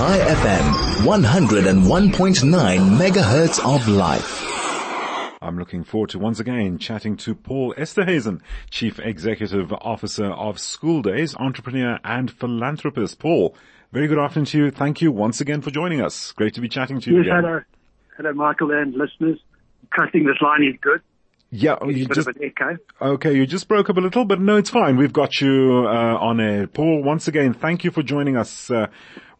Chai FM, 101.9 megahertz of life. I'm looking forward to once again chatting to Paul Esterhuizen, Chief Executive Officer of School Days, entrepreneur and philanthropist. Paul, very good afternoon to you. Thank you once again for joining us. Great to be chatting to you yes, again. Hello. hello, Michael and listeners. Trusting this line is good. Yeah, It's you a bit just of an echo. okay. You just broke up a little, but no, it's fine. We've got you uh, on air, Paul. Once again, thank you for joining us. Uh,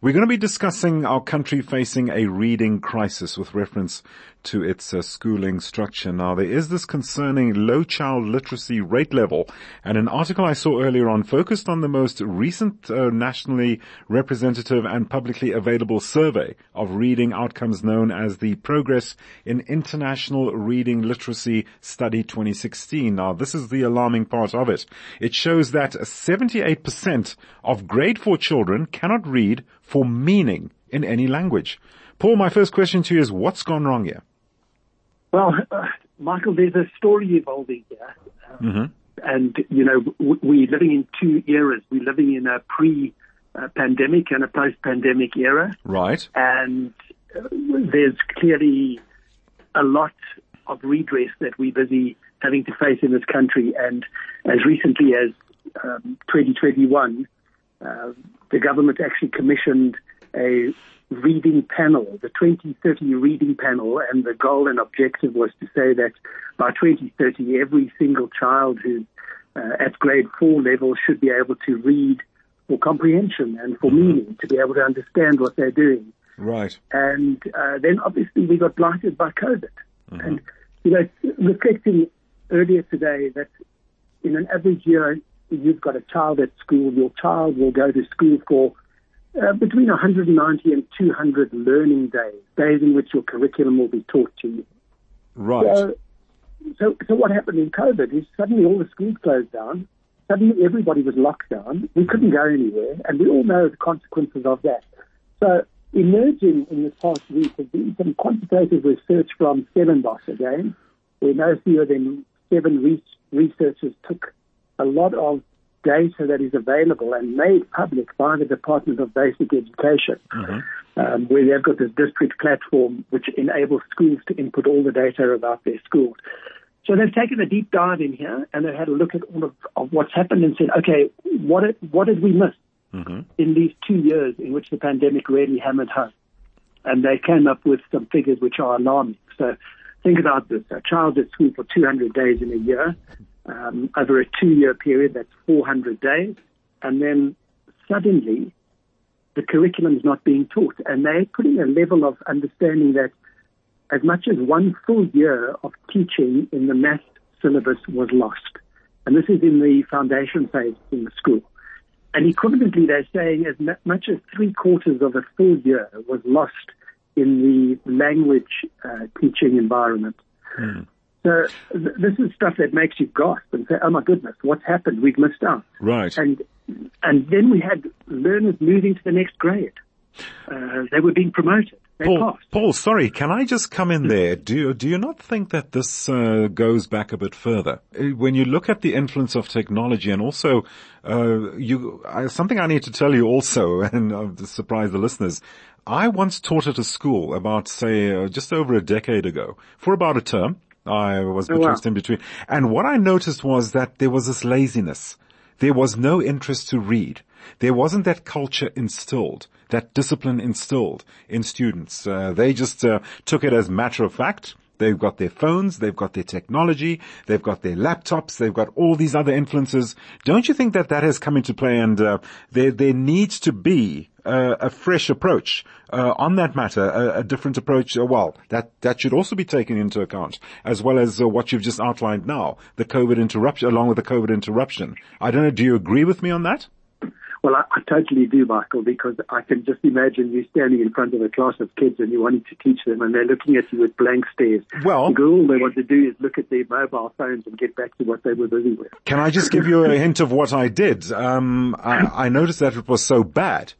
we're going to be discussing our country facing a reading crisis with reference to its uh, schooling structure. Now, there is this concerning low child literacy rate level, and an article I saw earlier on focused on the most recent uh, nationally representative and publicly available survey of reading outcomes known as the Progress in International Reading Literacy Study 2016. Now, this is the alarming part of it. It shows that 78% of grade 4 children cannot read for meaning in any language. Paul, my first question to you is what's gone wrong here? Well, uh, Michael, there's a story evolving here. Um, Mm-hmm. And, you know, w- we're living in two eras. We're living in a pre-pandemic and a post-pandemic era. Right. And uh, there's clearly a lot of redress that we're busy having to face in this country. And as recently as um, 2021, uh, the government actually commissioned a reading panel, the 2030 reading panel, and the goal and objective was to say that by 2030, every single child who's uh, at grade four level should be able to read for comprehension and for meaning, to be able to understand what they're doing. Right. And uh, then obviously we got blighted by COVID. And, you know, reflecting earlier today that in an average year, you've got a child at school, your child will go to school for uh, between 190 and 200 learning days, days in which your curriculum will be taught to you. Right. So, so, so what happened in COVID is suddenly all the schools closed down. Suddenly everybody was locked down. We couldn't go anywhere, and we all know the consequences of that. So, emerging in this past week has been some quantitative research from Seven Stellenbosch again, where no fewer than seven re- researchers took a lot of data that is available and made public by the Department of Basic Education, um, where they've got this district platform which enables schools to input all the data about their schools. So they've taken a deep dive in here and they've had a look at all of, of what's happened and said, okay, what did, what did we miss in these two years in which the pandemic really hammered home? And they came up with some figures which are alarming. So think about this. A child at school for 200 days in a year, um, over a two-year period, that's 400 days. And then suddenly the curriculum is not being taught. And they're putting a level of understanding that as much as one full year of teaching in the math syllabus was lost. And this is in the foundation phase in the school. And equivalently, they're saying as much as three quarters of a full year was lost in the language uh, teaching environment. So th- this is stuff that makes you gasp and say, "Oh my goodness, what's happened? We've missed out." Right. And and then we had learners moving to the next grade. Uh, they were being promoted. They Paul, passed. Paul, sorry, can I just come in there? Do you, do you not think that this uh, goes back a bit further? Uh, When you look at the influence of technology and also, uh, you, I, something I need to tell you also, and uh, surprise the listeners, I once taught at a school about, say, uh, just over a decade ago for about a term. I was Oh, wow. in between. And what I noticed was that there was this laziness. There was no interest to read. There wasn't that culture instilled, that discipline instilled in students. Uh, they just uh, took it as matter of fact. They've got their phones, they've got their technology, they've got their laptops, they've got all these other influences. Don't you think that that has come into play and uh, there, there needs to be uh, a fresh approach uh, on that matter, a, a different approach. Uh, well, that that should also be taken into account, as well as uh, what you've just outlined now, the COVID interruption, along with the COVID interruption. I don't know. Do you agree with me on that? Well, I, I totally do, Michael, because I can just imagine you standing in front of a class of kids and you wanting to teach them, and they're looking at you with blank stares. Well- because all they want to do is look at their mobile phones and get back to what they were busy with. Can I just give you a hint of what I did? Um, I, I noticed that it was so bad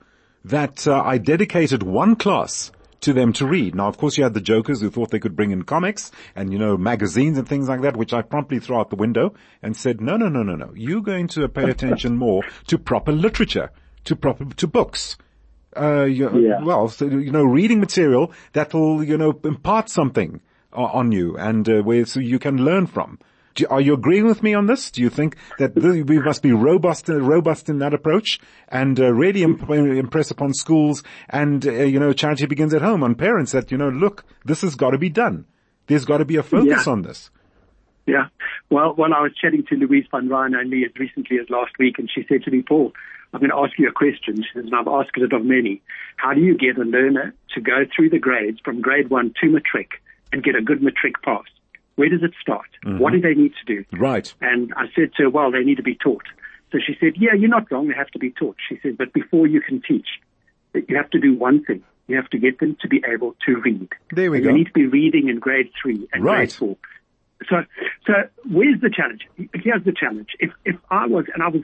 that uh, I dedicated one class to them to read. Now, of course, you had the jokers who thought they could bring in comics and, you know, magazines and things like that, which I promptly threw out the window and said, no, no, no, no, no. You're going to pay attention more to proper literature, to proper, to books. Uh, you, Yeah. well, so, you know, reading material that will, you know, impart something on you and uh, where so you can learn from. Do, are you agreeing with me on this? Do you think that th- we must be robust, uh, robust in that approach and uh, really imp- impress upon schools and, uh, you know, charity begins at home on parents that, you know, look, this has got to be done. There's got to be a focus Yeah. on this. Yeah. Well, well, I was chatting to Louise van Rhyn only as recently as last week, and she said to me, Paul, I'm going to ask you a question, and I've asked it of many. How do you get a learner to go through the grades from grade one to matric and get a good matric pass? Where does it start? Mm-hmm. What do they need to do? Right. And I said to her, well, they need to be taught. So she said, yeah, you're not wrong. They have to be taught. She said, but before you can teach, you have to do one thing. You have to get them to be able to read. There we and go. You need to be reading in grade three and Right. grade four. So, so where's the challenge? Here's the challenge. If, if I was, and I was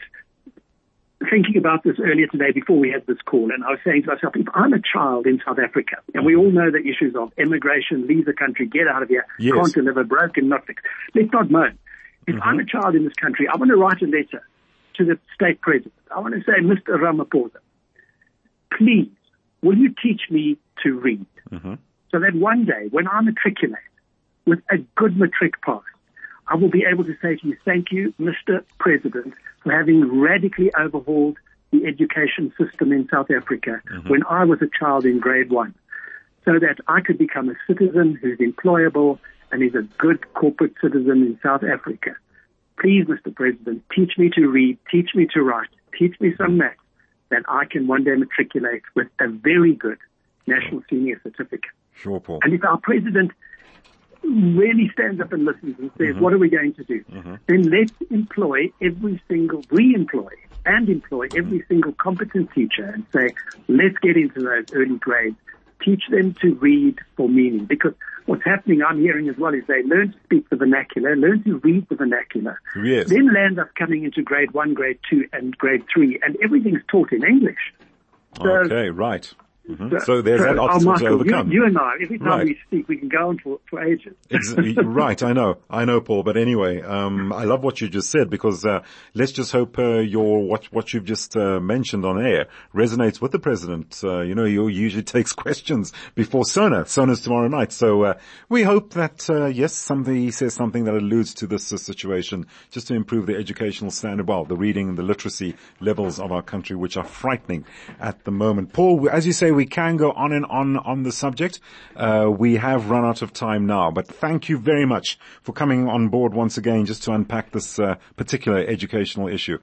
thinking about this earlier today before we had this call, and I was saying to myself, if I'm a child in South Africa, and we all know the issues of immigration, leave the country, get out of here, Yes. can't deliver, broken, not fixed. Let's not moan. If mm-hmm. I'm a child in this country, I want to write a letter to the state president. I want to say, Mr. Ramaphosa, please, will you teach me to read? Mm-hmm. So that one day, when I matriculate with a good matric pass, I will be able to say to you, thank you, Mr. President, for having radically overhauled the education system in South Africa mm-hmm. when I was a child in grade one, so that I could become a citizen who's employable and is a good corporate citizen in South Africa. Please, Mr. President, teach me to read, teach me to write, teach me some maths, that I can one day matriculate with a very good national senior certificate. Sure, Paul. And if our president really stands up and listens and says, mm-hmm. what are we going to do? Mm-hmm. Then let's employ every single, re-employ and employ mm-hmm. every single competent teacher and say, let's get into those early grades. Teach them to read for meaning. Because what's happening, I'm hearing as well, is they learn to speak the vernacular, learn to read the vernacular. Yes. Then land up coming into grade one, grade two, and grade three, and everything's taught in English. So- Okay, right. Mhm. So there's that oh, obstacle Michael, to overcome. You, you and I, every time Right. we speak, we can go on for, for ages. Right, I know, I know, Paul. But anyway, um, I love what you just said because uh, let's just hope uh, your what what you've just uh, mentioned on air resonates with the president. Uh, you know, he usually takes questions before Sona. Sona's tomorrow night, so uh, we hope that uh, yes, something he says something that alludes to this uh, situation, just to improve the educational standard, well, the reading and the literacy levels of our country, which are frightening at the moment. Paul, as you say, we can go on and on on the subject. Uh, we have run out of time now, but thank you very much for coming on board once again just to unpack this uh, particular educational issue.